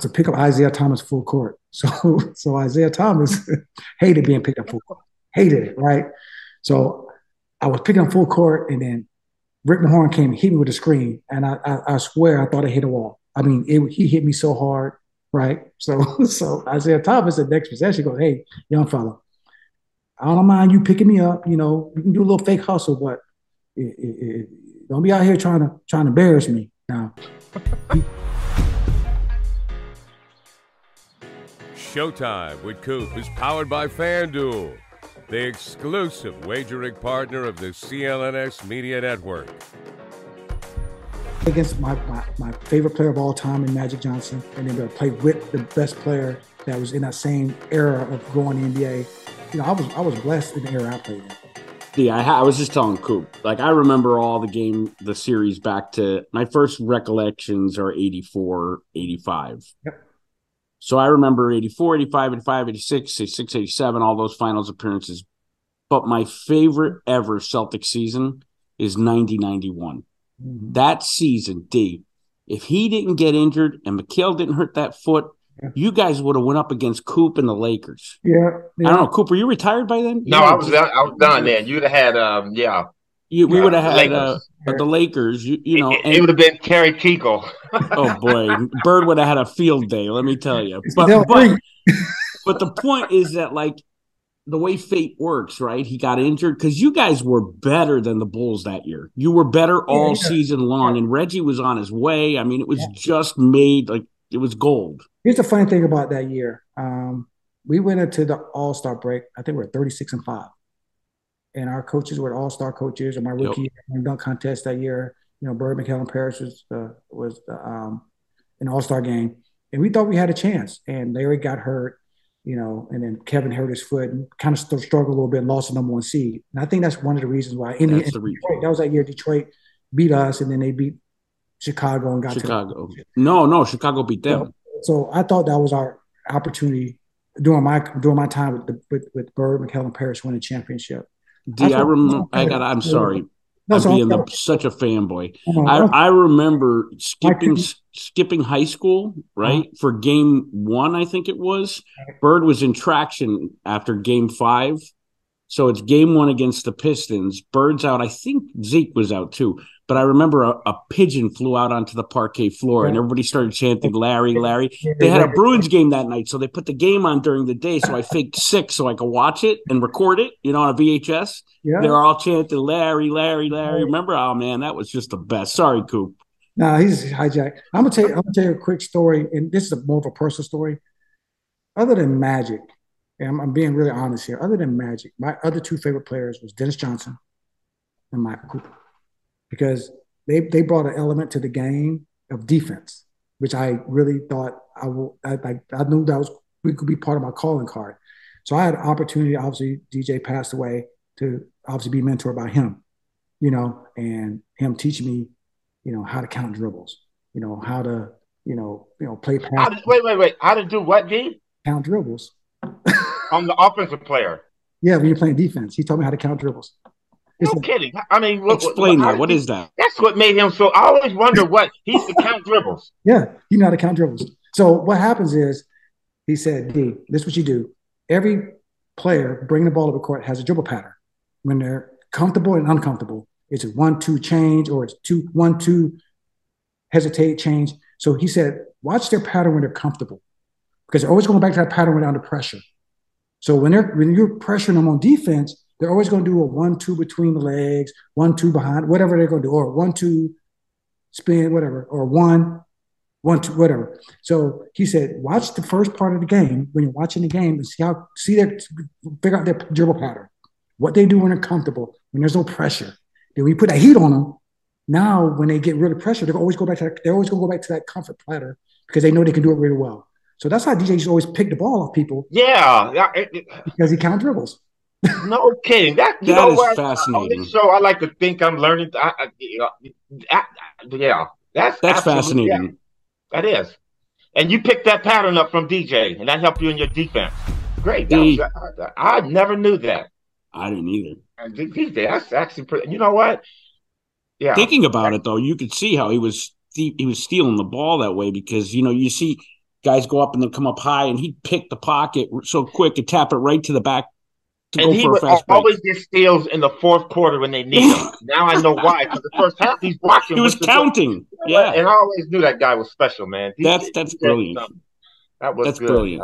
to pick up Isiah Thomas full court. So so Isiah Thomas hated being picked up full court, hated it, right? So I was picking up full court, and then Rick Mahorn came and hit me with a screen, and I, I, I swear I thought I hit a wall. I mean, it, he hit me so hard, right? So so Isiah Thomas the next possession goes, "Hey, young fella, I don't mind you picking me up. You know, you can do a little fake hustle, but it, it, don't be out here trying to trying to embarrass me now." Showtime with Coop is powered by FanDuel, the exclusive wagering partner of the CLNS Media Network. Against my, my, my favorite player of all time in Magic Johnson, and then to play with the best player that was in that same era of growing the NBA. You know, I was I was blessed in the era I played in. Yeah, I, I was just telling Coop. Like I remember all the game, the series back to my first recollections are 84, 85. Yep. So I remember 84, 85, 85, 86, 86, 87, all those finals appearances. But my favorite ever Celtic season is 90 91. Mm-hmm. That season, D, if he didn't get injured and McHale didn't hurt that foot, Yeah. you guys would have went up against Coop and the Lakers. Yeah, yeah. I don't know, Coop, were you retired by then? No, I was done, I was done then. You'd have had um yeah. You, we Yeah, would have had Lakers. uh, uh, the Lakers. You, you know, it, and- would have been Terry Teagle. oh boy, Bird would have had a field day. Let me tell you. But They'll but, but the point is that like the way fate works, right? He got injured because you guys were better than the Bulls that year. You were better all yeah. season long, and Reggie was on his way. I mean, it was just made like it was gold. Here's the funny thing about that year. Um, we went into the All Star break. I think we are 36 and five, and our coaches were All Star coaches. And my rookie year, in dunk contest that year, you know, Bird McHale Parish was the was the, um, an All Star game, and we thought we had a chance. And Larry got hurt, you know, and then Kevin hurt his foot and kind of st- struggled a little bit, and lost the number one seed. And I think that's one of the reasons why. In, That's the. Detroit, that was that year Detroit beat us, and then they beat Chicago and got to the Chicago. No, no, Chicago beat them. so I thought that was our opportunity during my during my time with the, with, with Bird, McHale, and Parish winning championship. D, I remember. I got. I'm sorry. No, I'm being the, such a fanboy. Oh, I, I remember skipping skipping high school, right? For game one, I think it was. Bird was in traction after game five. So it's game one against the Pistons. Bird's out. I think Zeke was out too. But I remember a, a pigeon flew out onto the parquet floor and everybody started chanting Larry, Larry. They had a Bruins game that night, so they put the game on during the day. So I faked sick so I could watch it and record it, you know, on a VHS. yeah. They were all chanting Larry, Larry, Larry. Remember? Oh man, that was just the best. Sorry, Coop. No, he's hijacked. I'm gonna tell you. I'm gonna tell you a quick story, and this is a, more of a personal story. Other than Magic, and I'm, I'm being really honest here. Other than Magic, my other two favorite players was Dennis Johnson and Michael Cooper, because they they brought an element to the game of defense, which I really thought I will. I, I, I knew that was we could be part of my calling card. So I had an opportunity. Obviously, DJ passed away to obviously be mentored by him, you know, and him teaching me, you know, how to count dribbles, you know, how to, you know, you know, play pass, to, wait, wait, wait. How to do what, D? count dribbles. I'm the offensive player. Yeah, when you're playing defense, he taught me how to count dribbles. No kidding. I mean, look, Explain how that. What he- is that? That's what made him so. I always wonder what he used to count dribbles. Yeah, you know how to count dribbles. So what happens is, he said, "D, this is what you do. Every player bringing the ball to the court has a dribble pattern. When they're comfortable and uncomfortable, it's a one-two change or it's two one-two hesitate change. So he said, watch their pattern when they're comfortable, because they're always going back to that pattern when they're under pressure. So when they're when you're pressuring them on defense, they're always going to do a one-two between the legs, one-two behind, whatever they're going to do, or one-two spin, whatever, or one, one, two, whatever. So he said, watch the first part of the game when you're watching the game and see how see their figure out their dribble pattern, what they do when they're comfortable, when there's no pressure. Then when you put that heat on them, now when they get really pressure, they always go back to that, they're always going to go back to that comfort platter because they know they can do it really well. So that's how DJs always pick the ball off people Yeah, yeah, it- it- because he count dribbles. No kidding. That you That know what? fascinating. So I like to think I'm learning. I, I, you know, I- yeah, that's That's fascinating. yeah, that is. And you picked that pattern up from DJ, and that helped you in your defense. Great. Was- I, never knew that. I didn't either. And DJ, that's actually pretty. You know what? Yeah. Thinking about it though, you could see how he was he, was stealing the ball that way because you know you see guys go up and then come up high, and he'd pick the pocket so quick and tap it right to the back and go he for a would fast break. always get steals in the fourth quarter when they need him. now I know why. Because the first half he's watching. He was which is- counting. Yeah, And I always knew that guy was special, man. He- That's- that's brilliant. something. That was That's good. brilliant.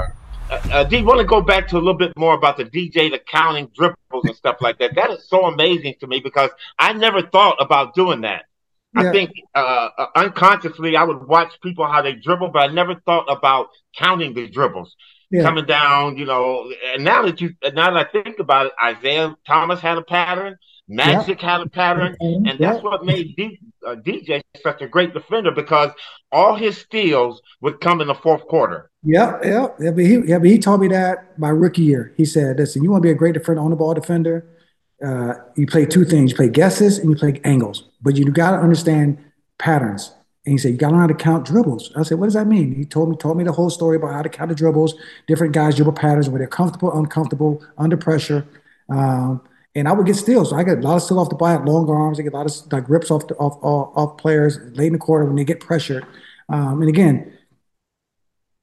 Uh, uh, do you want to go back to a little bit more about the DJ, the counting dribbles and stuff like that? That is so amazing to me because I never thought about doing that. Yeah. I think uh, uh, unconsciously I would watch people how they dribble, but I never thought about counting the dribbles Yeah. coming down. You know, and now that you now that I think about it, Isiah Thomas had a pattern, Magic had a pattern, and that's Yeah. what made D, uh, DJ such a great defender because all his steals would come in the fourth quarter. Yeah, yeah, yeah. But he, yeah, but he told me that my rookie year. He said, "Listen, you want to be a great defender, on the ball defender. Uh, you play two things: you play guesses and you play angles. But you got to understand patterns." And he said, "You got to learn how to count dribbles." I said, "What does that mean?" He told me told me the whole story about how to count the dribbles, different guys' dribble patterns, where they're comfortable, uncomfortable, under pressure. Um, and I would get steals. So I get a lot of steals off the had long arms. I get a lot of like rips off the, off, off off players late in the quarter when they get pressured. Um, and again,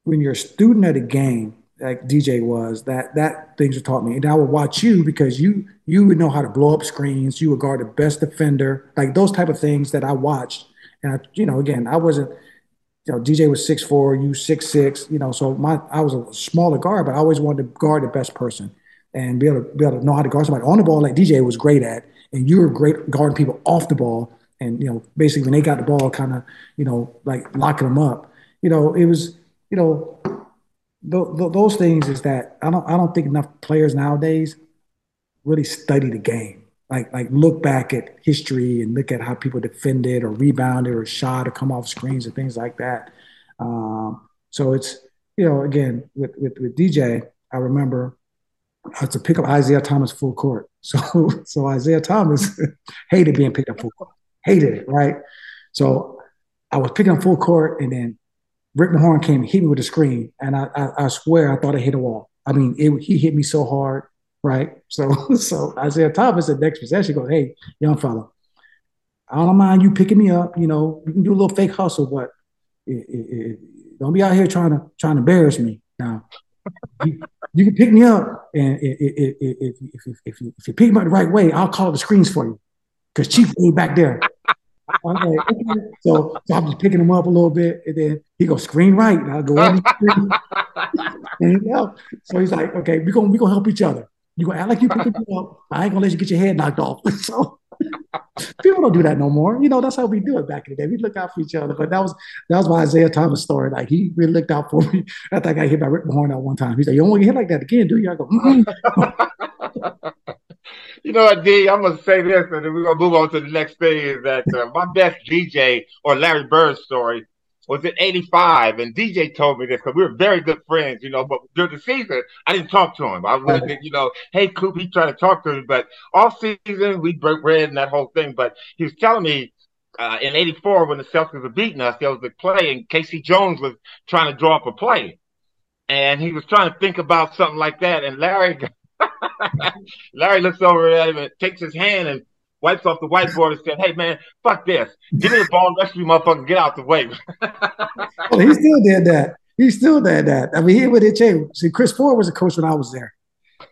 when you're a student of the game, like DJ was, that that things were taught me. And I would watch you because you you would know how to blow up screens. You would guard the best defender, like those type of things that I watched. And I, you know, again, I wasn't, you know, DJ was six four, you six six, you know, so my I was a smaller guard, but I always wanted to guard the best person and be able to be able to know how to guard somebody on the ball like DJ was great at, and you were great guarding people off the ball. And you know, basically when they got the ball, kind of, you know, like locking them up. You know, it was, you know, th- th- those things is that I don't I don't think enough players nowadays really study the game. Like like look back at history and look at how people defended or rebounded or shot or come off screens and things like that. Um, so it's you know again with with, with DJ, I remember I had to pick up Isiah Thomas full court. So so Isiah Thomas hated being picked up full court, hated it, right? So I was picking up full court, and then Rick Mahorn came and hit me with a screen, and I, I, I swear I thought I hit a wall. I mean, it, he hit me so hard, right? So so Isiah Thomas the next possession goes, "Hey, young fella, I don't mind you picking me up. You know, you can do a little fake hustle, but it, it, it, don't be out here trying to trying to embarrass me now." You, you can pick me up, and if, if, if, if, you, if you pick me up the right way, I'll call the screens for you. Because Chief way back there. Okay. So, so I'm just picking him up a little bit, and then he goes screen right, and I'll go and, you know, so he's like, okay, we're gonna we gonna help each other. You gonna act like you me up. I ain't gonna let you get your head knocked off. so people don't do that no more. You know, that's how we do it back in the day. We look out for each other. But that was that was my Isiah Thomas story. Like he really looked out for me. I think I got hit by Rick Mahorn at one time. He's like, you don't want to get hit like that again, do you? I go, mm You know what, D? I'm gonna say this, and then we're gonna move on to the next thing. Is that uh, my best DJ or Larry Bird story was in '85, and DJ told me this because we were very good friends, you know. But during the season, I didn't talk to him. I was, you know, hey, Coop, he tried to talk to me, but all season we broke bread and that whole thing. But he was telling me uh, in '84 when the Celtics were beating us, there was a play, and K.C. Jones was trying to draw up a play, and he was trying to think about something like that, and Larry. Larry looks over at him and takes his hand and wipes off the whiteboard and said, Hey man, fuck this. Give me the ball and rest of you motherfuckers get out the way. Well, he still did that. He still did that. I mean, he would it change. See, Chris Ford was a coach when I was there.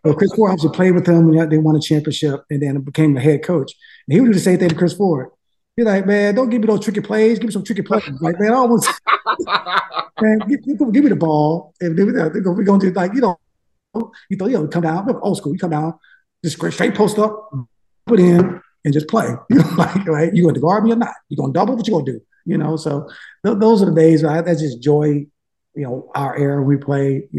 So Chris Ford obviously played with him when they won a championship and then became the head coach. And he would do the same thing to Chris Ford. He's like, man, don't give me those tricky plays. Give me some tricky plays. Like, man, I almost, man, give, give, give me the ball. And we're uh, going to do like, you know, you thought, you know, come down, old school, you come down, just straight, straight post up, put in, and just play. You know, like, right? You going to guard me or not? You going to double? What you going to do? You know, so th- those are the days that's just joy, you know, our era we play.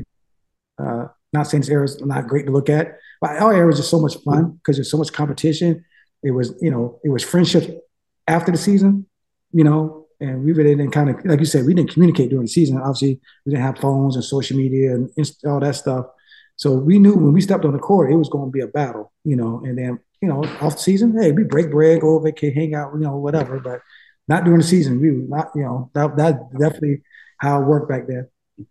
Uh, not saying this era is not great to look at, but our era was just so much fun because there's so much competition. It was, you know, it was friendship after the season, you know, and we really didn't kind of, like you said, we didn't communicate during the season. Obviously, we didn't have phones and social media and inst- all that stuff. So we knew when we stepped on the court, it was going to be a battle, you know. And then, you know, off season, hey, we break bread, go over, can hang out, you know, whatever. But not during the season. We were not, you know, that that definitely how it worked back then.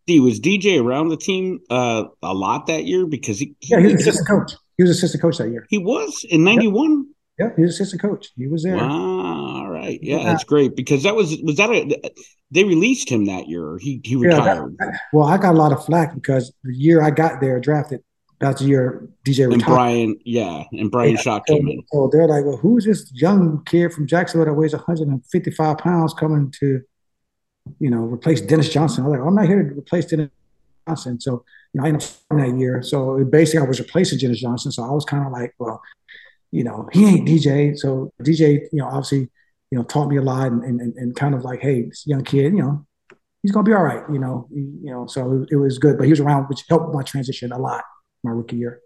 D was DJ around the team uh, a lot that year because he, he Yeah, he was assistant coach. He was assistant coach that year. he was in '91. Yeah, he was assistant coach. He was there. Wow, right. Yeah, yeah, that's great because that was was that a they released him that year. He he retired. Yeah, that, well, I got a lot of flack because the year I got there drafted, that's the year DJ retired. And Brian, yeah, and Brian yeah, Shaw came in. So they're like, well, who's this young kid from Jacksonville that weighs 155 pounds coming to, you know, replace Dennis Johnson? I'm like, I'm not here to replace Dennis Johnson. So, you know, I ended up that year. So basically, I was replacing Dennis Johnson. So I was kind of like, well, you know, he ain't DJ. So DJ, you know, obviously, you know, taught me a lot and, and, and kind of like, hey, this young kid, you know, he's gonna be all right, you know, you know. So it, was good, but he was around, which helped my transition a lot my rookie year.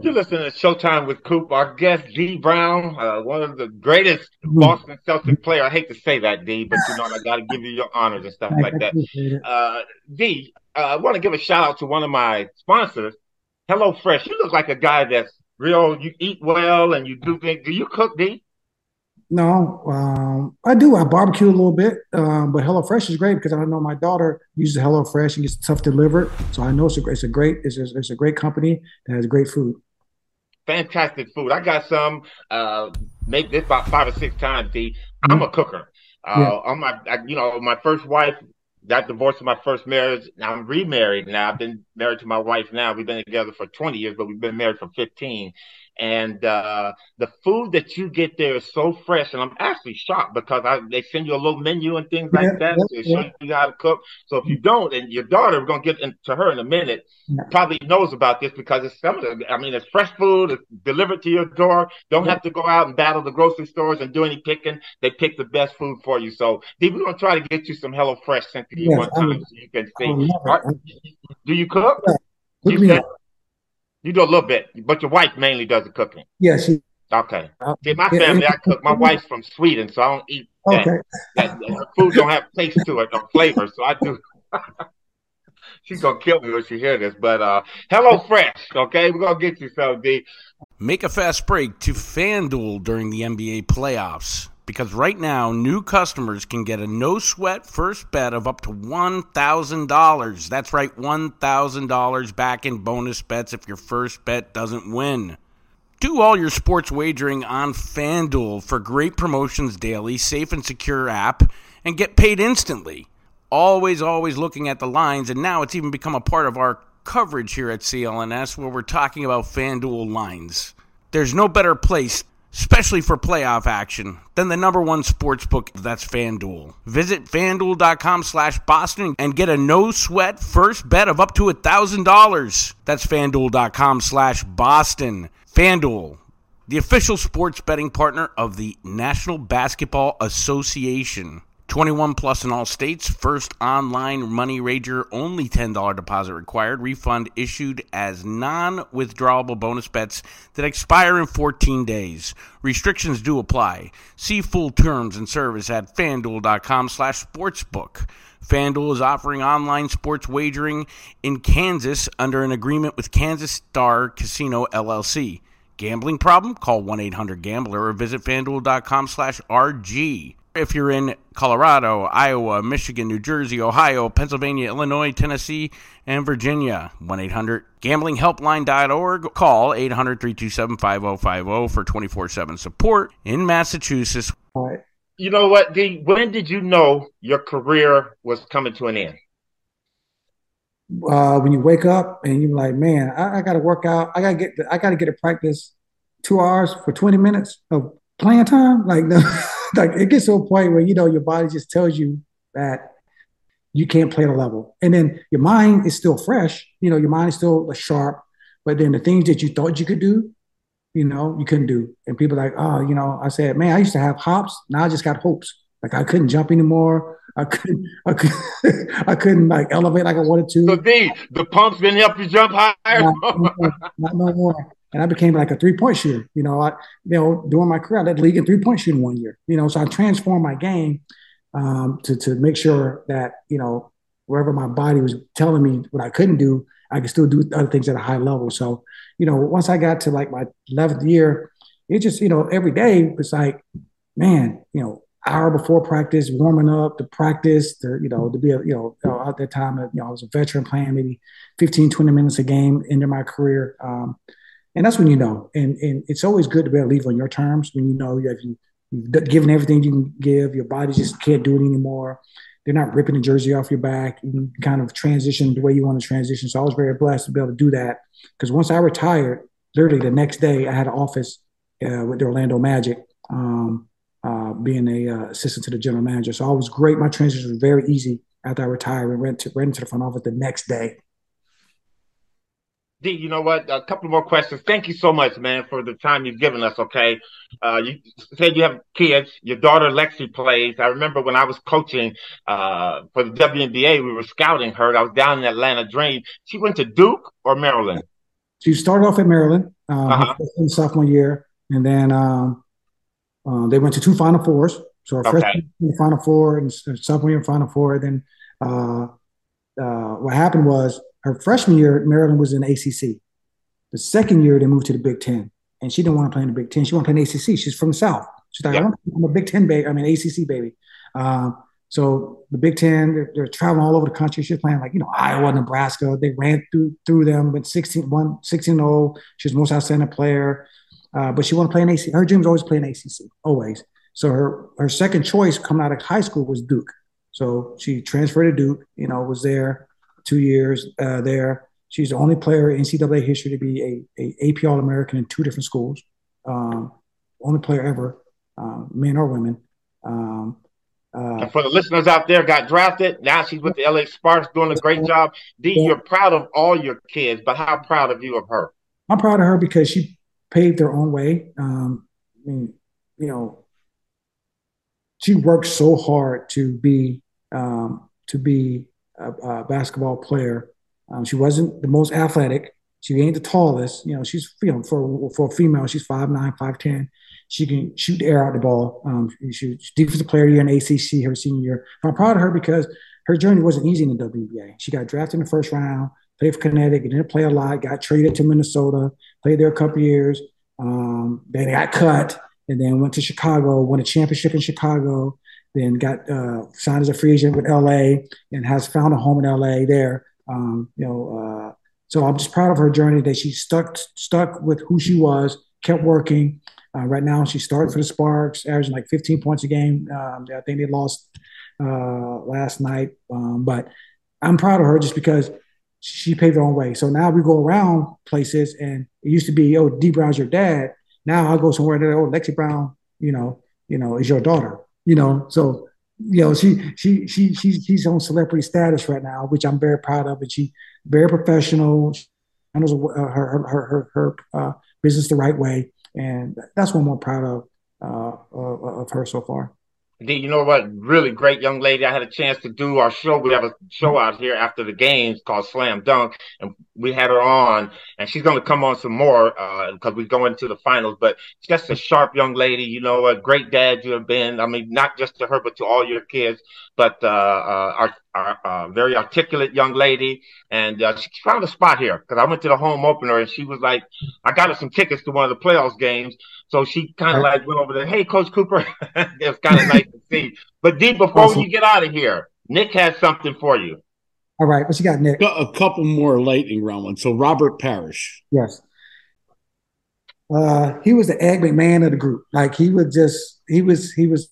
You're listening to Showtime with Coop. Our guest, Dee Brown, uh, one of the greatest mm-hmm. Boston Celtic player. I hate to say that, D, but you know I got to give you your honors and stuff like that. Uh, D, uh, I want to give a shout out to one of my sponsors, Hello Fresh. You look like a guy that's real. You eat well and you do things. Do you cook, D? No, um, I do. I barbecue a little bit, um, but HelloFresh is great because I know my daughter uses HelloFresh and gets stuff delivered. So I know it's a, it's a great it's a, it's a great company that has great food. Fantastic food. I got some. Uh, make this about five or six times. D. I'm mm-hmm. a cooker. Uh, yeah. I'm my, I, you know, my first wife got divorced in my first marriage. Now I'm remarried. Now I've been married to my wife. Now we've been together for 20 years, but we've been married for 15 and uh, the food that you get there is so fresh. And I'm actually shocked because I, they send you a little menu and things like yeah, that to yeah. show you how to cook. So if you don't, and your daughter, we're gonna get into her in a minute, yeah. probably knows about this because it's some of the. I mean, it's fresh food. It's delivered to your door. Don't have to go out and battle the grocery stores and do any picking. They pick the best food for you. So, Dee, we're gonna try to get you some Hello Fresh sent to you yes, one time so you can see. Do you cook? You said, you do a little bit, but your wife mainly does the cooking. Yeah, she. Okay. Uh, See, my family, I cook. My wife's from Sweden, so I don't eat that. Okay. that, that food don't have taste to it or flavor, so I do. She's gonna kill me when she hear this, but uh, Hello Fresh, okay, we're gonna get you some D. Make a fast break to FanDuel during the NBA playoffs because right now new customers can get a no sweat first bet of up to $1,000. That's right, $1,000 back in bonus bets if your first bet doesn't win. Do all your sports wagering on FanDuel for great promotions daily, safe and secure app, and get paid instantly. Always, always looking at the lines, and now it's even become a part of our coverage here at CLNS where we're talking about FanDuel lines. There's no better place especially for playoff action, then the number one sports book that's FanDuel. Visit fanduel.com slash Boston and get a no sweat first bet of up to a $1,000. That's fanduel.com slash Boston. FanDuel, the official sports betting partner of the National Basketball Association. 21 plus in all states. First online money wager, only $10 deposit required. Refund issued as non withdrawable bonus bets that expire in 14 days. Restrictions do apply. See full terms and service at fanduel.com slash sportsbook. FanDuel is offering online sports wagering in Kansas under an agreement with Kansas Star Casino LLC. Gambling problem? Call 1-800-GAMBLER or visit fanduel.com slash RG. If you're in Colorado, Iowa, Michigan, New Jersey, Ohio, Pennsylvania, Illinois, Tennessee, and Virginia, 1 800 gamblinghelpline.org. Call 800 327 5050 for 24 7 support. In Massachusetts, you know what, D? When did you know your career was coming to an end? Uh, when you wake up and you're like, man, I, I got to work out. I got to get. I got to get to practice two hours for 20 minutes of playing time. Like, no. like it gets to a point where you know your body just tells you that you can't play the level, and then your mind is still fresh. You know, your mind is still sharp, but then the things that you thought you could do, you know, you couldn't do. And people like, oh, you know, I said, man, I used to have hops. Now I just got hopes. Like I couldn't jump anymore. I couldn't, I couldn't, I couldn't like elevate like I wanted to. So D, the pumps didn't help you jump higher. Not, not no more and I became like a three point shooter. You know, I you know during my career I led league in three point shooting one year. You know, so I transformed my game um, to to make sure that you know wherever my body was telling me what I couldn't do, I could still do other things at a high level. So you know, once I got to like my eleventh year, it just you know every day was like, man, you know. Hour before practice, warming up to practice, to, you know, to be, a, you know, at that time, you know, I was a veteran playing maybe 15, 20 minutes a game into my career. Um, and that's when you know. And and it's always good to be able to leave on your terms when you know you have you You've given everything you can give. Your body just can't do it anymore. They're not ripping the jersey off your back. You can kind of transition the way you want to transition. So I was very blessed to be able to do that. Because once I retired, literally the next day, I had an office uh, with the Orlando Magic, um, uh, being a uh, assistant to the general manager. So I was great. My transition was very easy after I retired and went, to, went into the front office the next day. D, you know what? A couple more questions. Thank you so much, man, for the time you've given us. Okay, uh, you said you have kids. Your daughter Lexie plays. I remember when I was coaching uh, for the WNBA, we were scouting her. I was down in Atlanta Dream. She went to Duke or Maryland. She started off at Maryland, um, uh-huh. sophomore year, and then um, uh, they went to two Final Fours. So our okay. freshman Final Four and sophomore year and Final Four. Then uh, uh, what happened was her freshman year, Maryland was in ACC. The second year, they moved to the Big Ten, and she didn't want to play in the Big Ten. She wanted to play in ACC. She's from the South. She's like, yeah. I'm a Big Ten baby. I mean, ACC baby. Um, so the Big Ten, they're, they're, traveling all over the country. She's playing like, you know, Iowa, Nebraska. They ran through through them, went 16 1, 16 0. She was most outstanding player. Uh, but she wanted to play in ACC. Her dream was always playing ACC, always. So her her second choice coming out of high school was Duke. So she transferred to Duke, you know, was there two years uh, there. She's the only player in NCAA history to be a, a AP All American in two different schools. Um, only player ever, uh, men or women. Um, uh, for the listeners out there, got drafted. Now she's with the LA Sparks, doing a great job. D, yeah. you're proud of all your kids, but how proud of you of her? I'm proud of her because she paved her own way. Um, I mean, you know, she worked so hard to be um, to be a, basketball player. Um, she wasn't the most athletic. She ain't the tallest. You know, she's you know for for a female, she's five nine, five ten. She can shoot the air out the ball. Um, she's defensive player year in ACC her senior year. I'm proud of her because her journey wasn't easy in the WBA. She got drafted in the first round, played for Connecticut, didn't play a lot, got traded to Minnesota, played there a couple years. Um, then got cut, and then went to Chicago, won a championship in Chicago, then got uh, signed as a free agent with LA and has found a home in LA there. Um, you know, uh, so I'm just proud of her journey that she stuck stuck with who she was, kept working. Uh, right now, she started for the Sparks, averaging like 15 points a game. Um, I think they lost uh, last night, um, but I'm proud of her just because she paved her own way. So now we go around places, and it used to be, oh, Dee Brown's your dad. Now I go somewhere and oh, Lexie Brown, you know, you know, is your daughter you know, so you know, she she she she she's on celebrity status right now, which I'm very proud of. And she very professional. She handles her her her her, her uh, business the right way, and that's what I'm more proud of uh, of, of her so far. You know what? Really great young lady. I had a chance to do our show. We have a show out here after the games called Slam Dunk, and we had her on, and she's going to come on some more because uh, we go into the finals. But she's just a sharp young lady. You know, a great dad you have been. I mean, not just to her, but to all your kids. But uh, uh, our, our uh, very articulate young lady, and uh, she found a spot here because I went to the home opener, and she was like, "I got her some tickets to one of the playoffs games." So she kind of like went over there. Hey, Coach Cooper, it's kind of nice to see. But D, before awesome. you get out of here, Nick has something for you. All right, what you got, Nick? A couple more lightning round ones. So Robert Parish. Yes. Uh, he was the Egg man of the group. Like he was just he was he was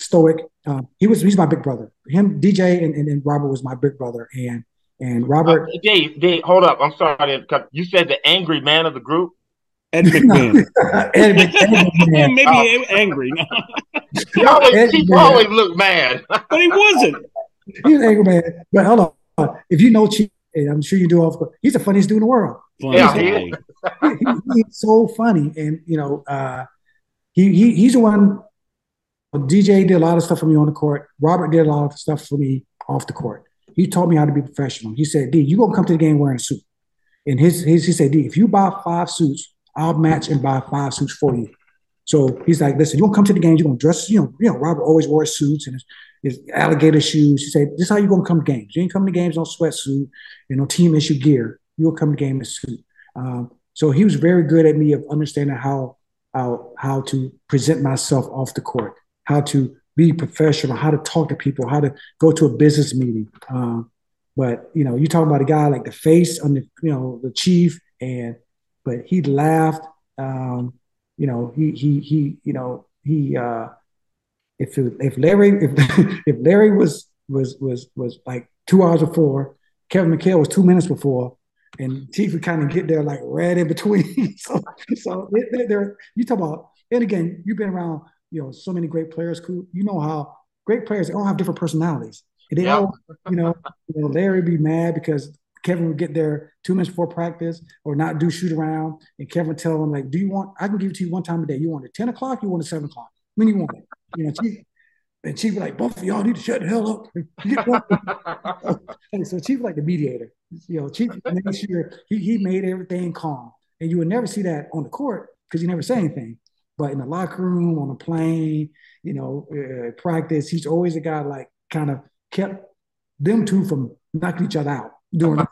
stoic. Um, he was he's my big brother. Him, DJ, and, and, and Robert was my big brother. And and Robert. Uh, Dave, Dave, hold up. I'm sorry. You said the angry man of the group. Ed McMahon. Ed, McMahon. Maybe oh. angry. he always, he always looked mad. but he wasn't. He's an angry man. But hold on. If you know Chief, I'm sure you do. Off, he's the funniest dude in the world. Funny. Yeah, he he, he's so funny, and you know, uh, he, he he's the one. DJ did a lot of stuff for me on the court. Robert did a lot of stuff for me off the court. He taught me how to be professional. He said, "D, you gonna come to the game wearing a suit." And his, his he said, "D, if you buy five suits, I'll match and buy five suits for you. So he's like, listen, you gonna come to the games, you're gonna dress, you know, you know, Robert always wore suits and his, his alligator shoes. He said, This is how you're gonna come to games. You ain't come to games no sweatsuit, you know, team issue gear. You'll come to game in suit. Um, so he was very good at me of understanding how how how to present myself off the court, how to be professional, how to talk to people, how to go to a business meeting. Um, but you know, you're talking about a guy like the face on the you know the chief and but he laughed. Um, you know, he he he you know he uh, if if Larry if if Larry was was was was like two hours before, Kevin McHale was two minutes before, and Chief would kind of get there like right in between. so so there you talk about and again you've been around you know so many great players. You know how great players they all have different personalities. And they yep. all you know, you know Larry be mad because Kevin would get there two minutes before practice or not do shoot around. And Kevin would tell him, like, do you want, I can give it to you one time a day. You want it 10 o'clock, you want it 7 o'clock. When you want it. You know, Chief, and Chief like, both of y'all need to shut the hell up. so Chief like the mediator. You know, Chief made sure he, he made everything calm. And you would never see that on the court because you never say anything. But in the locker room, on the plane, you know, uh, practice, he's always a guy like kind of kept them two from knocking each other out doing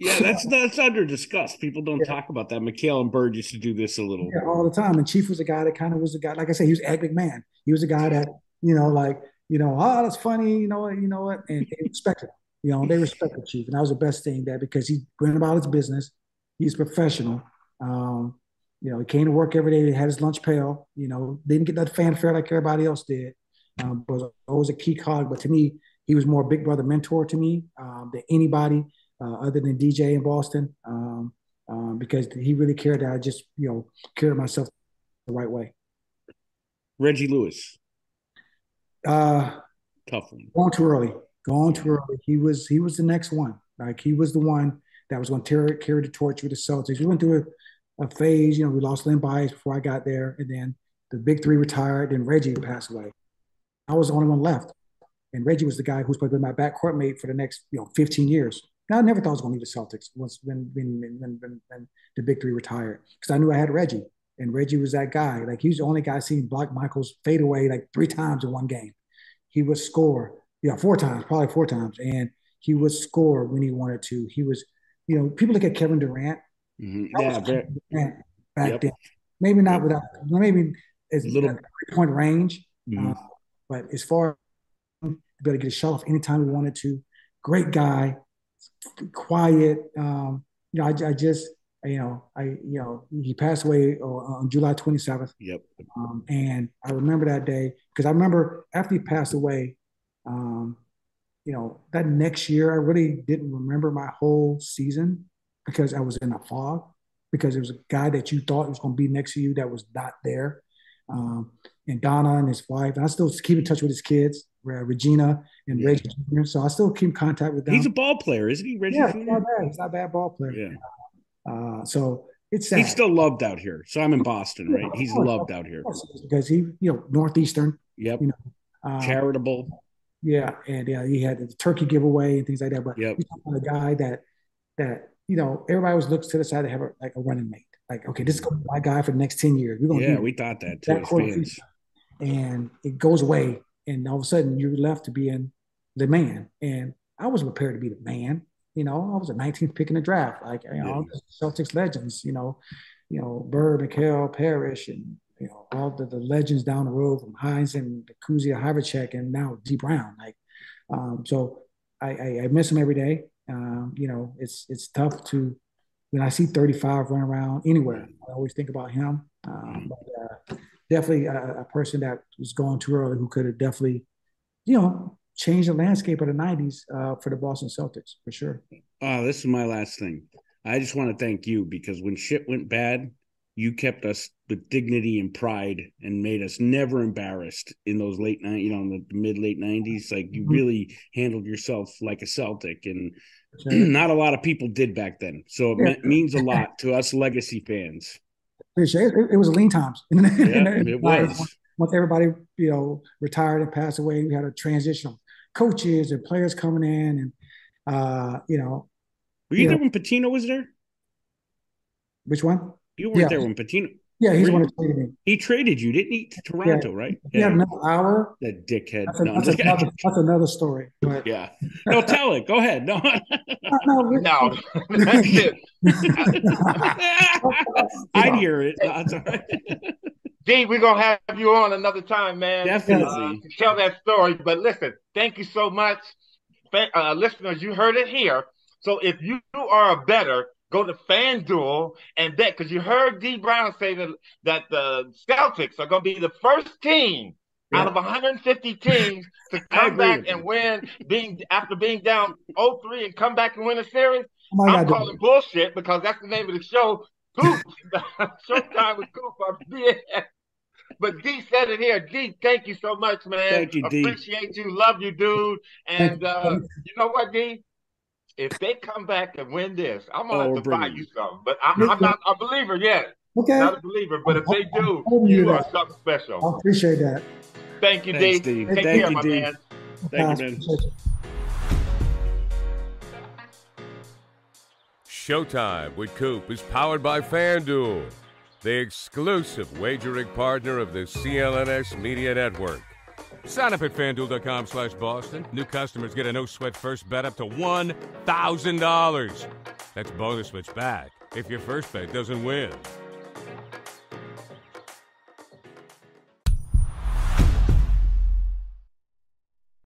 yeah, that's that's under discussed. People don't yeah. talk about that. McHale and Bird used to do this a little yeah, all the time. And Chief was a guy that kind of was a guy, like I said, he was Ed McMahon. He was a guy that, you know, like, you know, oh, that's funny, you know what, you know what, and they respected him. You know, they respected Chief. And that was the best thing that because he went about his business, he's professional. Um, you know, he came to work every day, he had his lunch pail, you know, didn't get that fanfare like everybody else did. Um, was always a key cog. But to me, he was more big brother mentor to me um, than anybody uh, other than DJ in Boston um, um, because he really cared that I just you know carried myself the right way. Reggie Lewis. Uh, Tough one. Gone too early. Gone too early. He was he was the next one. Like he was the one that was going to carry the torch with the Celtics. We went through a, a phase. You know, we lost Len Bias before I got there, and then the big three retired. Then Reggie passed away. I was the only one left. And Reggie was the guy who's going to be my backcourt mate for the next, you know, 15 years. Now, I never thought I was going to leave the Celtics once when when when, when, when the big three retired because I knew I had Reggie, and Reggie was that guy. Like he was the only guy seeing Block Michaels fade away like three times in one game. He would score, yeah, four times, probably four times, and he would score when he wanted to. He was, you know, people look at Kevin Durant. Mm-hmm. Yeah, Durant back yep. then. Maybe not without, maybe as a little point range, mm-hmm. uh, but as far be able to get a shot off anytime we wanted to. Great guy, quiet. Um, you know, I, I, just, you know, I, you know, he passed away on July 27th. Yep. Um, and I remember that day because I remember after he passed away, um, you know, that next year I really didn't remember my whole season because I was in a fog because it was a guy that you thought was going to be next to you that was not there. Um, and Donna and his wife, and I still keep in touch with his kids. Uh, Regina and yeah. Reggie Jr. So I still keep contact with them. He's a ball player, isn't he? Reggie yeah, he's not bad. He's not a bad ball player. Yeah. Uh, so it's sad. he's still loved out here. So I'm in Boston, right? He's course, loved out here because he, you know, northeastern. Yep. You know, um, charitable. Yeah, and yeah, he had the turkey giveaway and things like that. But yep. he's a guy that that you know everybody always looks to the side to have a, like a running mate. Like, okay, this is going to be my guy for the next ten years. We're gonna yeah, we thought that too. That and it goes away and all of a sudden you're left to being the man. And I was prepared to be the man. You know, I was a 19th pick in the draft. Like, you know, yeah. Celtics legends, you know, you know, Bird, McHale, Parish, and, you know, all the, the legends down the road from Hines and the Cousy, Havlicek, and now Dee Brown. Like, um, so I, I, I, miss him every day. Um, you know, it's, it's tough to, when I see 35 run around anywhere, I always think about him. Um, but, uh, definitely a, a, person that was going too early who could have definitely, you know, changed the landscape of the 90s uh, for the Boston Celtics for sure. Oh, this is my last thing. I just want to thank you because when shit went bad, you kept us with dignity and pride and made us never embarrassed in those late night, you know, in the mid late nineties. Like you mm-hmm. really handled yourself like a Celtic, and not a lot of people did back then. So it yeah. means a lot to us legacy fans it. It was lean times. yeah, it was. Once everybody, you know, retired and passed away, we had a transition of coaches and players coming in, and uh, you know. Were you, you there know, when Pitino was there? Which one? You weren't yeah. there when Pitino. Yeah, he's one who traded me. He traded you, didn't he? To Toronto, yeah. right? Yeah, another hour. That dickhead. That's, a, no, that's, another, that's another, story. But. Yeah. No, tell it. Go ahead. No. no, no. That's. I'd hear it. That's all right. D, we're gonna have you on another time, man. Definitely uh, to tell that story. But listen, thank you so much, uh, listeners. You heard it here. So if you are a better go to FanDuel and bet because you heard Dee Brown say that that the Celtics are going to be the first team yeah. out of 150 teams to come back and win, being after being down 0-3 and come back and win a series. Oh I'm God, calling bullshit because that's the name of the show. Coop, Showtime with Coop. But D said it here. D, thank you so much, man. Thank you, D. Appreciate you. Love you, dude. And uh, you know what, D? If they come back and win this, I'm gonna oh, have to buy you something. But I, am not a believer yet. Okay. Not a believer, but if they do, you are something special. I appreciate that. Thank you, Thanks, D. Take Thank care, you, my D. man. Thank you, man. Showtime with Coop is powered by FanDuel the exclusive wagering partner of the CLNS Media Network. Sign up at fanduel.com slash Boston. New customers get a no sweat first bet up to $1,000. That's bonus bets back if your first bet doesn't win.